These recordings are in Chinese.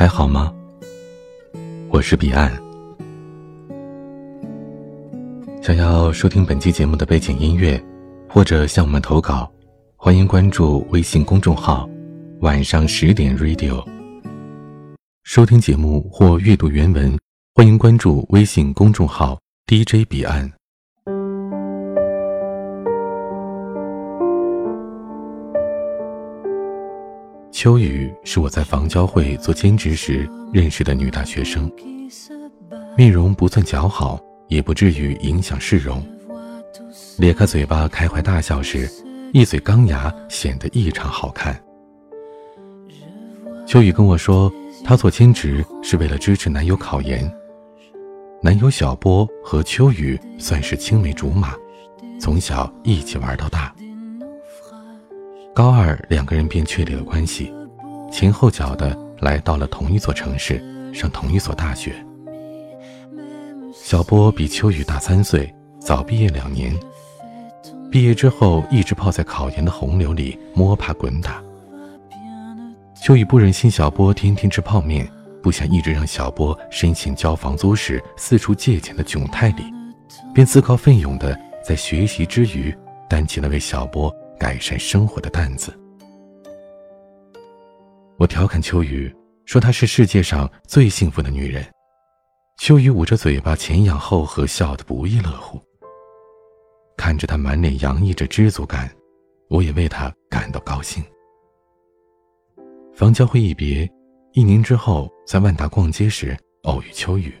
还好吗？我是彼岸。想要收听本期节目的背景音乐，或者向我们投稿，欢迎关注微信公众号“晚上十点 Radio”。收听节目或阅读原文，欢迎关注微信公众号 “DJ 彼岸”。秋雨是我在房交会做兼职时认识的女大学生，面容不算姣好，也不至于影响市容。咧开嘴巴开怀大笑时，一嘴钢牙显得异常好看。秋雨跟我说，她做兼职是为了支持男友考研。男友小波和秋雨算是青梅竹马，从小一起玩到大。高二，两个人便确立了关系，前后脚的来到了同一座城市，上同一所大学。小波比秋雨大三岁，早毕业两年。毕业之后，一直泡在考研的洪流里摸爬滚打。秋雨不忍心小波天天吃泡面，不想一直让小波申请交房租时四处借钱的窘态里，便自告奋勇的在学习之余，担起了为小波。改善生活的担子。我调侃秋雨说：“她是世界上最幸福的女人。”秋雨捂着嘴巴，前仰后合，笑得不亦乐乎。看着她满脸洋溢着知足感，我也为她感到高兴。房交会一别，一年之后，在万达逛街时偶遇秋雨，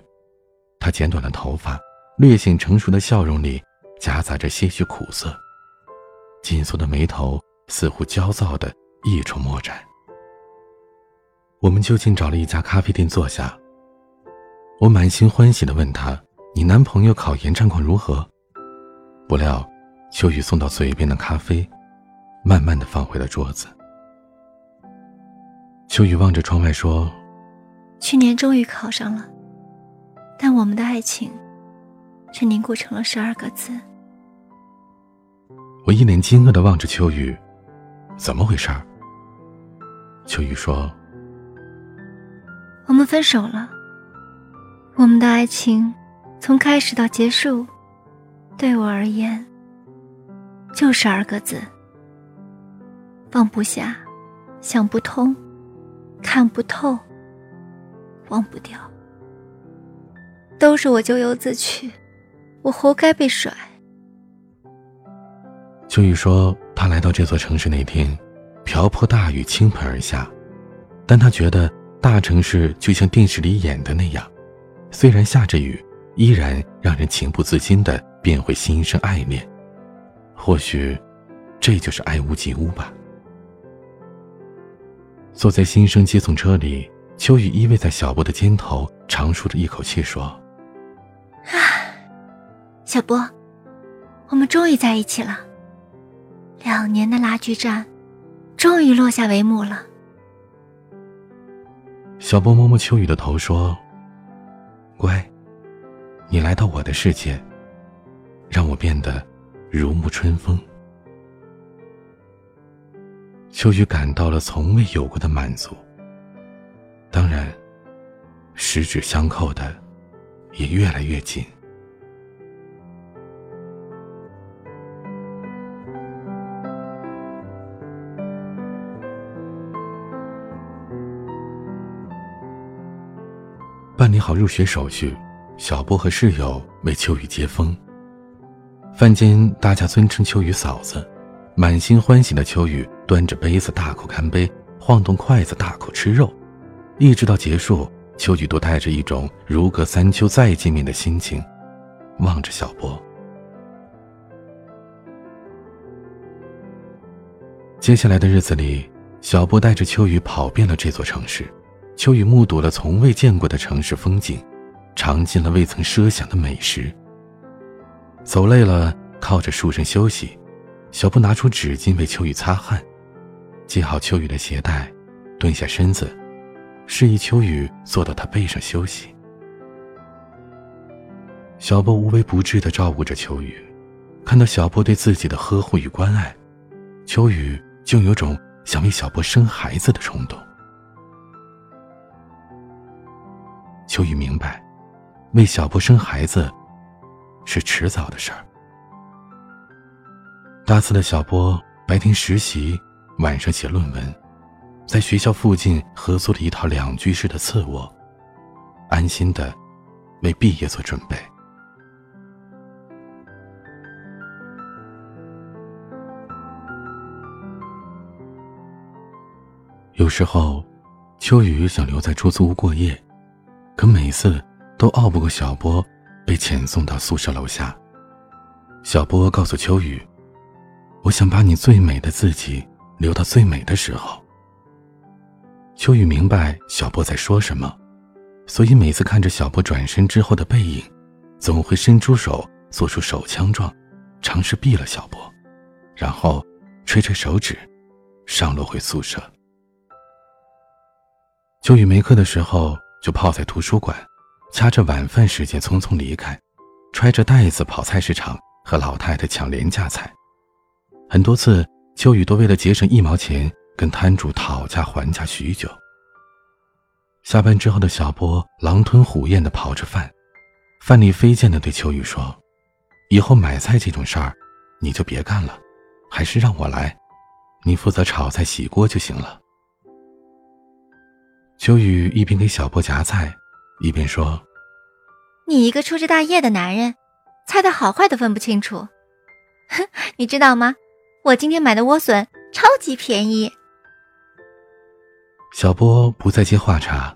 她剪短了头发，略显成熟的笑容里夹杂着些许苦涩。紧锁的眉头似乎焦躁的一筹莫展。我们就近找了一家咖啡店坐下。我满心欢喜的问他：“你男朋友考研战况如何？”不料，秋雨送到嘴边的咖啡，慢慢的放回了桌子。秋雨望着窗外说：“去年终于考上了，但我们的爱情，却凝固成了十二个字。”我一脸惊愕的望着秋雨，怎么回事？秋雨说：“我们分手了。我们的爱情，从开始到结束，对我而言，就十二个字：放不下，想不通，看不透，忘不掉。都是我咎由自取，我活该被甩。”秋雨说：“他来到这座城市那天，瓢泼大雨倾盆而下，但他觉得大城市就像电视里演的那样，虽然下着雨，依然让人情不自禁的便会心生爱恋。或许，这就是爱屋及乌吧。”坐在新生接送车里，秋雨依偎在小波的肩头，长舒着一口气说：“啊，小波，我们终于在一起了。”两年的拉锯战，终于落下帷幕了。小波摸摸秋雨的头说：“乖，你来到我的世界，让我变得如沐春风。”秋雨感到了从未有过的满足。当然，十指相扣的也越来越紧。好入学手续，小波和室友为秋雨接风。饭间，大家尊称秋雨嫂子。满心欢喜的秋雨端着杯子大口干杯，晃动筷子大口吃肉，一直到结束，秋雨都带着一种如隔三秋再见面的心情，望着小波。接下来的日子里，小波带着秋雨跑遍了这座城市。秋雨目睹了从未见过的城市风景，尝尽了未曾奢想的美食。走累了，靠着树上休息。小布拿出纸巾为秋雨擦汗，系好秋雨的鞋带，蹲下身子，示意秋雨坐到他背上休息。小波无微不至地照顾着秋雨，看到小波对自己的呵护与关爱，秋雨就有种想为小波生孩子的冲动。秋雨明白，为小波生孩子是迟早的事儿。大四的小波白天实习，晚上写论文，在学校附近合租了一套两居室的次卧，安心的为毕业做准备。有时候，秋雨想留在出租屋过夜，可每次都拗不过小波，被遣送到宿舍楼下。小波告诉秋雨：“我想把你最美的自己留到最美的时候。”秋雨明白小波在说什么，所以每次看着小波转身之后的背影，总会伸出手做出手枪状，尝试毙了小波，然后吹吹手指，上楼回宿舍。秋雨没课的时候，就泡在图书馆，掐着晚饭时间匆匆离开，揣着袋子跑菜市场和老太太抢廉价菜。很多次，秋雨都为了节省一毛钱跟摊主讨价还价许久。下班之后的小波狼吞虎咽地刨着饭，饭里飞溅地对秋雨说：“以后买菜这种事儿，你就别干了，还是让我来，你负责炒菜洗锅就行了。”秋雨一边给小波夹菜，一边说：“你一个粗枝大叶的男人，菜的好坏都分不清楚。哼，你知道吗？我今天买的莴笋超级便宜。”小波不再接话茬，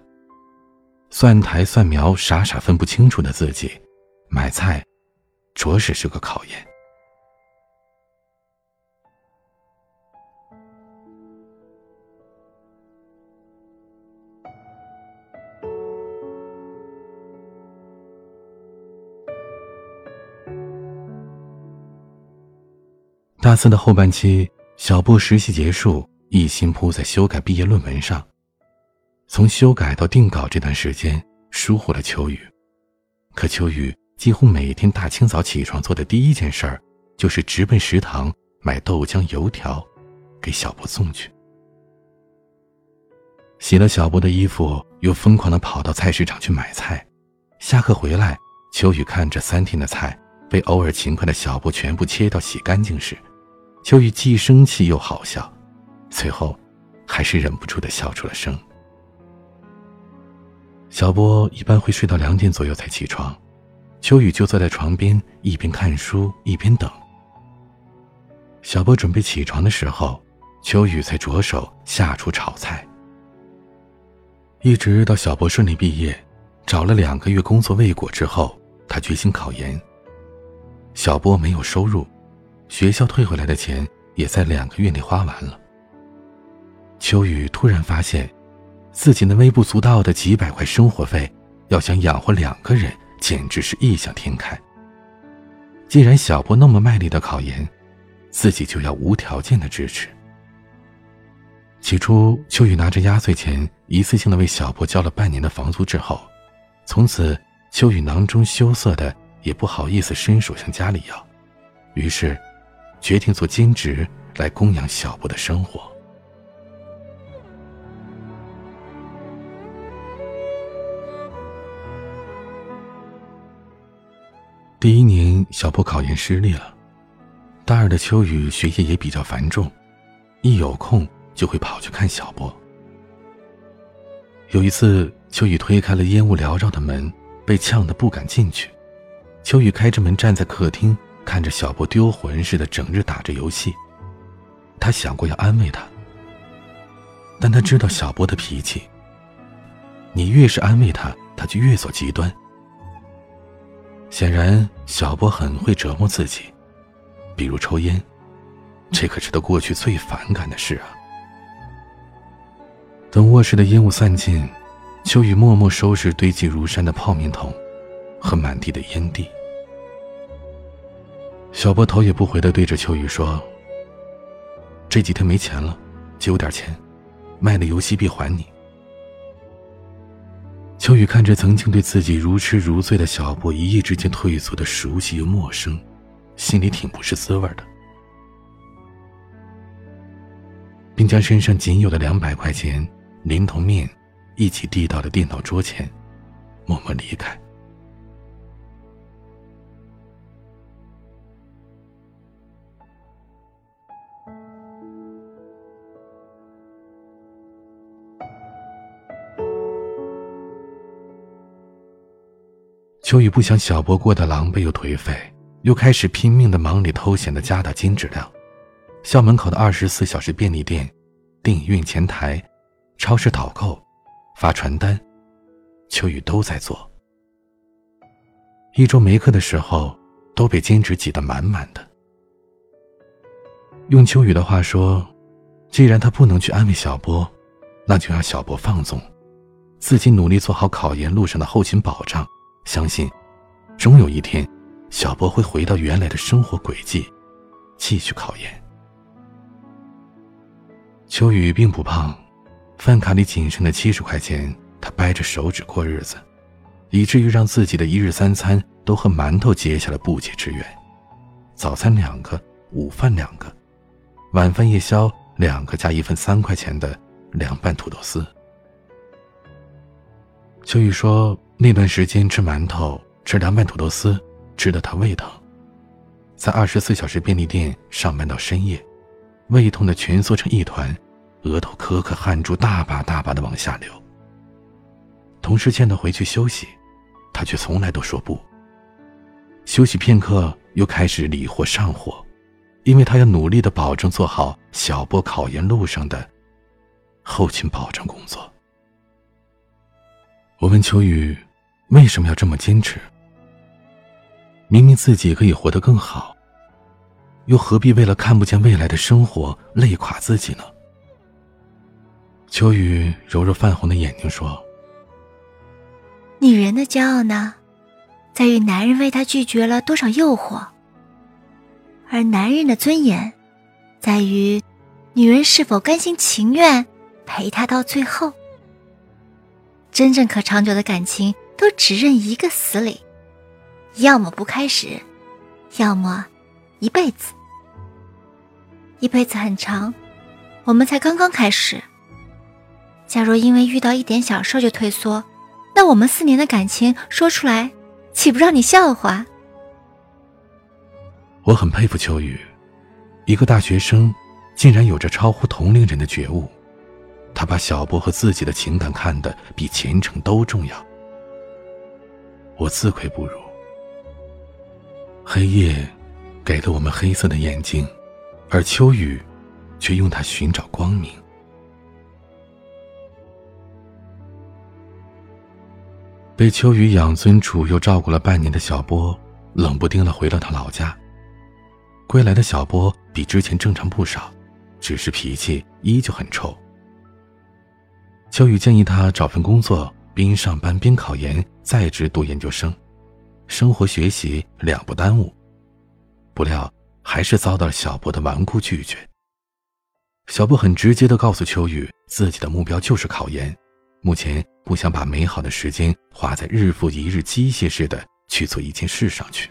蒜苔蒜苗傻傻分不清楚的自己，买菜，着实是个考验。大四的后半期，小布实习结束，一心扑在修改毕业论文上。从修改到定稿这段时间，疏忽了秋雨。可秋雨几乎每天大清早起床做的第一件事儿，就是直奔食堂买豆浆油条，给小布送去。洗了小布的衣服，又疯狂地跑到菜市场去买菜。下课回来，秋雨看着三天的菜被偶尔勤快的小布全部切掉洗干净时，秋雨既生气又好笑，最后，还是忍不住的笑出了声。小波一般会睡到两点左右才起床，秋雨就坐在床边一边看书一边等。小波准备起床的时候，秋雨才着手下厨炒菜。一直到小波顺利毕业，找了两个月工作未果之后，他决心考研。小波没有收入。学校退回来的钱也在两个月内花完了。秋雨突然发现，自己那微不足道的几百块生活费，要想养活两个人，简直是异想天开。既然小波那么卖力的考研，自己就要无条件的支持。起初，秋雨拿着压岁钱，一次性的为小波交了半年的房租之后，从此秋雨囊中羞涩的也不好意思伸手向家里要，于是。决定做兼职来供养小波的生活。第一年，小波考研失利了。大二的秋雨学业也比较繁重，一有空就会跑去看小波。有一次，秋雨推开了烟雾缭绕的门，被呛得不敢进去。秋雨开着门站在客厅。看着小波丢魂似的，整日打着游戏，他想过要安慰他，但他知道小波的脾气。你越是安慰他，他就越走极端。显然，小波很会折磨自己，比如抽烟，这可是他过去最反感的事啊。等卧室的烟雾散尽，秋雨默默收拾堆积如山的泡面桶和满地的烟蒂。小波头也不回的对着秋雨说：“这几天没钱了，借我点钱，卖了游戏币还你。”秋雨看着曾经对自己如痴如醉的小波一夜之间退缩的熟悉又陌生，心里挺不是滋味的，并将身上仅有的两百块钱连同面一起递到了电脑桌前，默默离开。秋雨不想小波过得狼狈又颓废，又开始拼命的忙里偷闲的加大金质量。校门口的二十四小时便利店、电影院前台、超市导购、发传单，秋雨都在做。一周没课的时候，都被兼职挤得满满的。用秋雨的话说，既然他不能去安慰小波，那就让小波放纵，自己努力做好考研路上的后勤保障。相信，终有一天，小波会回到原来的生活轨迹，继续考研。秋雨并不胖，饭卡里仅剩的七十块钱，他掰着手指过日子，以至于让自己的一日三餐都和馒头结下了不解之缘。早餐两个，午饭两个，晚饭夜宵两个加一份三块钱的凉拌土豆丝。秋雨说。那段时间吃馒头、吃凉拌土豆丝，吃得他胃疼。在二十四小时便利店上班到深夜，胃痛的蜷缩成一团，额头颗颗汗珠大把大把的往下流。同事见他回去休息，他却从来都说不。休息片刻，又开始理货上货，因为他要努力的保证做好小波考研路上的后勤保障工作。我问秋雨，为什么要这么坚持？明明自己可以活得更好，又何必为了看不见未来的生活累垮自己呢？秋雨揉揉泛红的眼睛说：“女人的骄傲呢，在于男人为她拒绝了多少诱惑；而男人的尊严，在于女人是否甘心情愿陪他到最后。”真正可长久的感情，都只认一个死理：要么不开始，要么一辈子。一辈子很长，我们才刚刚开始。假如因为遇到一点小事就退缩，那我们四年的感情说出来，岂不让你笑话？我很佩服秋雨，一个大学生，竟然有着超乎同龄人的觉悟。他把小波和自己的情感看得比前程都重要。我自愧不如。黑夜给了我们黑色的眼睛，而秋雨却用它寻找光明。被秋雨养尊处优照顾了半年的小波，冷不丁的回到他老家。归来的小波比之前正常不少，只是脾气依旧很臭。秋雨建议他找份工作，边上班边考研，在职读研究生，生活学习两不耽误。不料还是遭到了小波的顽固拒绝。小波很直接的告诉秋雨，自己的目标就是考研，目前不想把美好的时间花在日复一日机械式的去做一件事上去。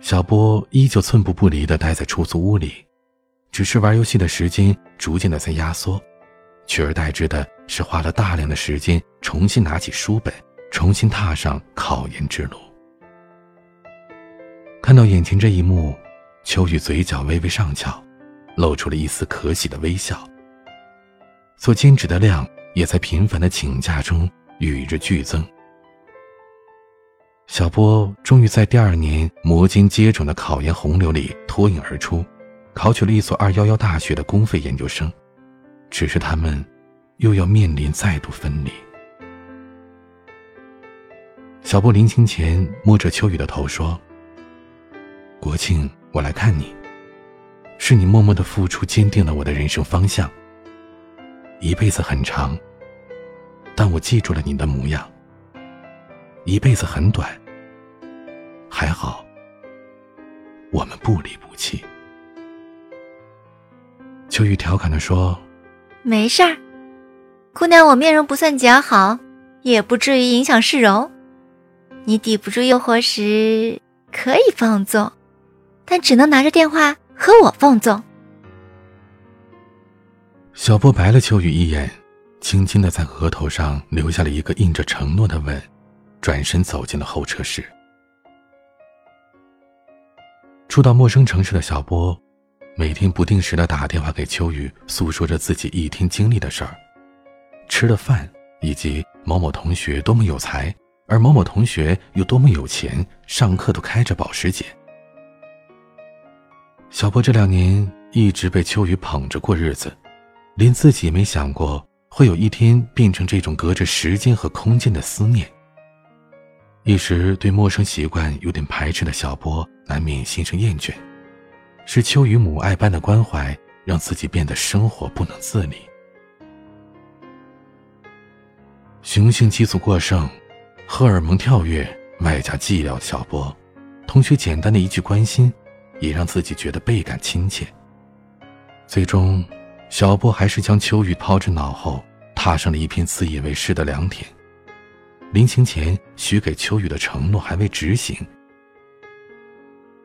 小波依旧寸步不离的待在出租屋里，只是玩游戏的时间逐渐的在压缩。取而代之的是花了大量的时间重新拿起书本，重新踏上考研之路。看到眼前这一幕，秋雨嘴角微微上翘，露出了一丝可喜的微笑。做兼职的量也在频繁的请假中与日俱增。小波终于在第二年摩肩接踵的考研洪流里脱颖而出，考取了一所二幺幺大学的公费研究生。只是他们，又要面临再度分离。小波临行前摸着秋雨的头说：“国庆我来看你，是你默默的付出坚定了我的人生方向。一辈子很长，但我记住了你的模样。一辈子很短，还好，我们不离不弃。”秋雨调侃的说。没事儿，姑娘，我面容不算姣好，也不至于影响市容。你抵不住诱惑时，可以放纵，但只能拿着电话和我放纵。小波白了秋雨一眼，轻轻的在额头上留下了一个印着承诺的吻，转身走进了候车室。初到陌生城市的小波，每天不定时的打电话给秋雨，诉说着自己一天经历的事儿，吃的饭，以及某某同学多么有才，而某某同学又多么有钱，上课都开着保时捷。小波这两年一直被秋雨捧着过日子，连自己也没想过。会有一天变成这种隔着时间和空间的思念。一时对陌生习惯有点排斥的小波，难免心生厌倦。是秋雨母爱般的关怀，让自己变得生活不能自理。雄性激素过剩，荷尔蒙跳跃，外加寂寥的小波，同学简单的一句关心，也让自己觉得倍感亲切。最终。小波还是将秋雨抛之脑后，踏上了一片自以为是的良田。临行前许给秋雨的承诺还未执行，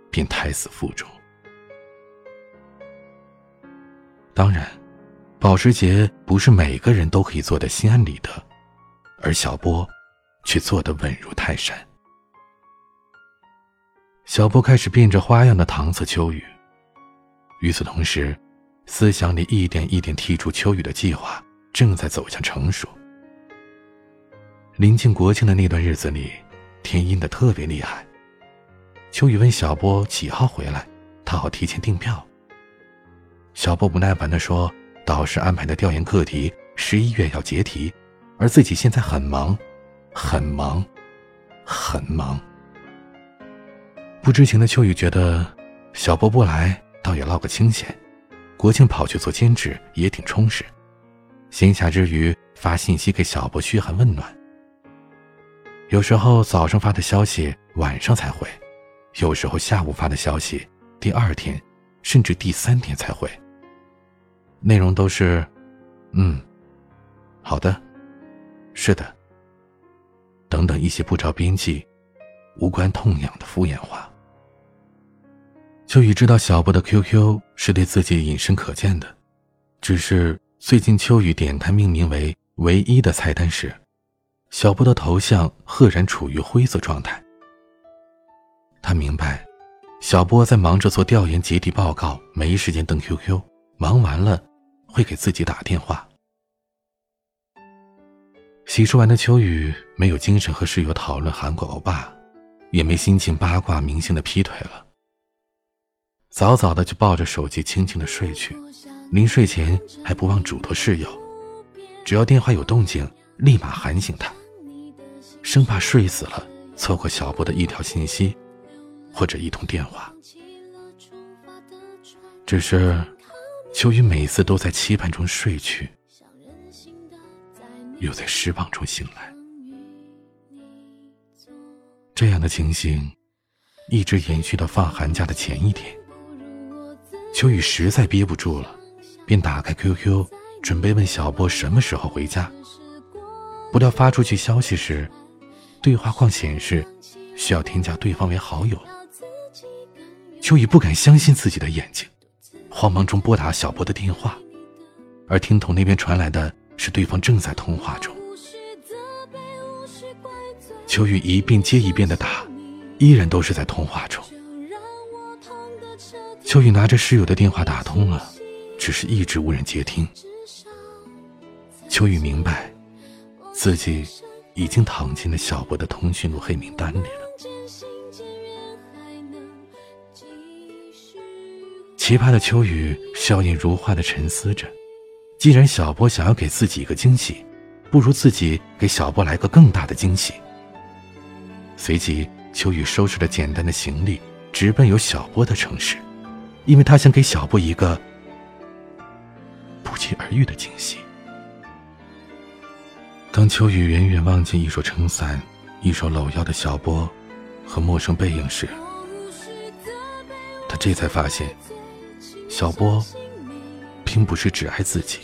便胎死腹中。当然，保时捷不是每个人都可以做的心安理得，而小波却做得稳如泰山。小波开始变着花样的搪塞秋雨，与此同时。思想里一点一点剔除秋雨的计划正在走向成熟。临近国庆的那段日子里，天阴的特别厉害。秋雨问小波几号回来，他好提前订票。小波不耐烦地说：“导师安排的调研课题十一月要结题，而自己现在很忙，很忙，很忙。”不知情的秋雨觉得小波不来，倒也落个清闲。国庆跑去做兼职也挺充实，闲暇之余发信息给小波嘘寒问暖。有时候早上发的消息晚上才回，有时候下午发的消息第二天甚至第三天才回。内容都是，嗯，好的，是的，等等一些不着边际、无关痛痒的敷衍话。秋雨知道小波的 QQ 是对自己隐身可见的，只是最近秋雨点开命名为“唯一”的菜单时，小波的头像赫然处于灰色状态。他明白，小波在忙着做调研结题报告，没时间登 QQ，忙完了会给自己打电话。洗漱完的秋雨没有精神和室友讨论韩国欧巴，也没心情八卦明星的劈腿了。早早的就抱着手机轻轻的睡去，临睡前还不忘嘱托室友，只要电话有动静，立马喊醒他，生怕睡死了错过小波的一条信息，或者一通电话。只是，秋雨每次都在期盼中睡去，又在失望中醒来。这样的情形，一直延续到放寒假的前一天。秋雨实在憋不住了，便打开 QQ，准备问小波什么时候回家。不料发出去消息时，对话框显示需要添加对方为好友。秋雨不敢相信自己的眼睛，慌忙中拨打小波的电话，而听筒那边传来的是对方正在通话中。秋雨一遍接一遍的打，依然都是在通话中。秋雨拿着室友的电话打通了，只是一直无人接听。秋雨明白，自己已经躺进了小波的通讯录黑名单里了。奇葩的秋雨笑靥如花的沉思着，既然小波想要给自己一个惊喜，不如自己给小波来个更大的惊喜。随即，秋雨收拾了简单的行李，直奔有小波的城市。因为他想给小波一个不期而遇的惊喜。当秋雨远远望见一手撑伞、一手搂腰的小波和陌生背影时，他这才发现，小波并不是只爱自己。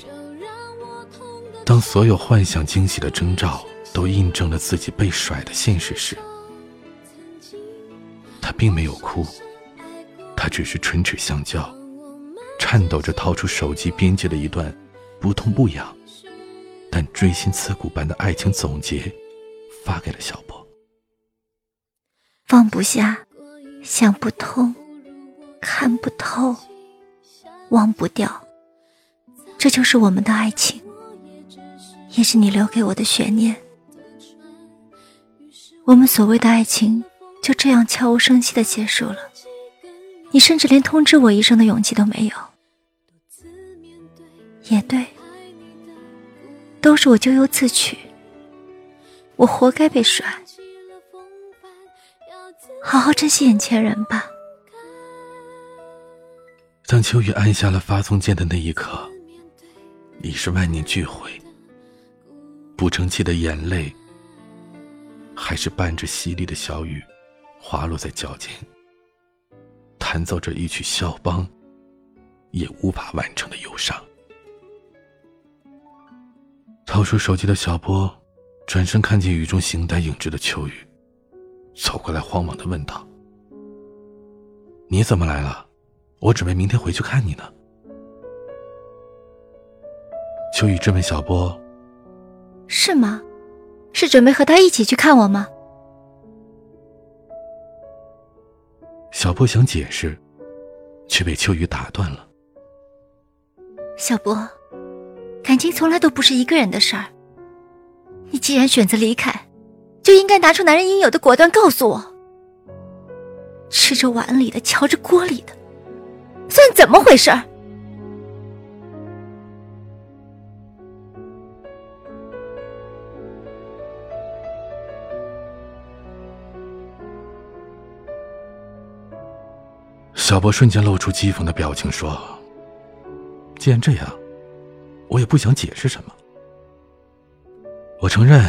当所有幻想惊喜的征兆都印证了自己被甩的现实时，他并没有哭。他只是唇齿相交，颤抖着掏出手机编辑了一段不痛不痒，但锥心刺骨般的爱情总结发给了小波。放不下，想不通，看不透，忘不掉，这就是我们的爱情，也是你留给我的悬念。我们所谓的爱情就这样悄无声息的结束了，你甚至连通知我一声的勇气都没有。也对，都是我咎由自取，我活该被甩。好好珍惜眼前人吧。当秋雨按下了发送键的那一刻，已是万念俱灰，不争气的眼泪。还是伴着淅沥的小雨，滑落在脚尖，弹奏着一曲肖邦也无法完成的忧伤。掏出手机的小波，转身看见雨中形单影只的秋雨，走过来慌忙的问道：“你怎么来了？我准备明天回去看你呢。”秋雨质问小波：“是吗？”是准备和他一起去看我吗？小波想解释，却被秋雨打断了。小波，感情从来都不是一个人的事儿。你既然选择离开，就应该拿出男人应有的果断，告诉我，吃着碗里的，瞧着锅里的，算怎么回事儿？小波瞬间露出讥讽的表情，说：“既然这样，我也不想解释什么。我承认，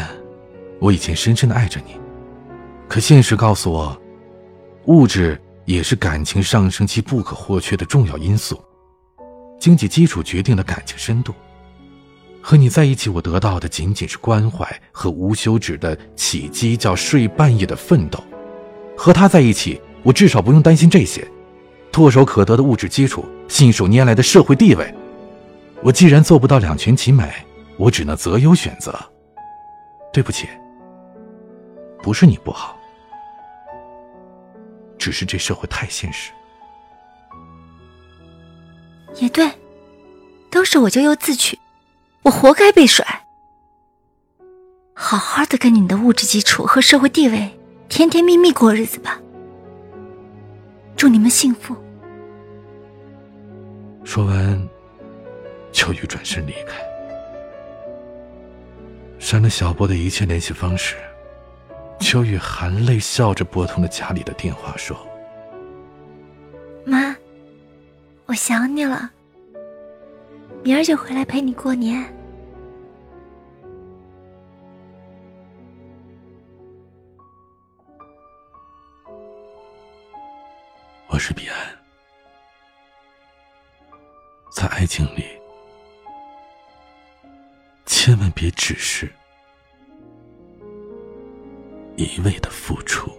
我以前深深的爱着你，可现实告诉我，物质也是感情上升期不可或缺的重要因素。经济基础决定了感情深度。和你在一起，我得到的仅仅是关怀和无休止的起鸡叫、睡半夜的奋斗。和他在一起，我至少不用担心这些。”唾手可得的物质基础，信手拈来的社会地位，我既然做不到两全其美，我只能择优选择。对不起，不是你不好，只是这社会太现实。也对，都是我咎由自取，我活该被甩。好好的跟你的物质基础和社会地位甜甜蜜蜜过日子吧。祝你们幸福。说完，秋雨转身离开，删了小波的一切联系方式。秋雨含泪笑着拨通了家里的电话，说：“妈，我想你了，明儿就回来陪你过年。”情里，千万别只是一味的付出。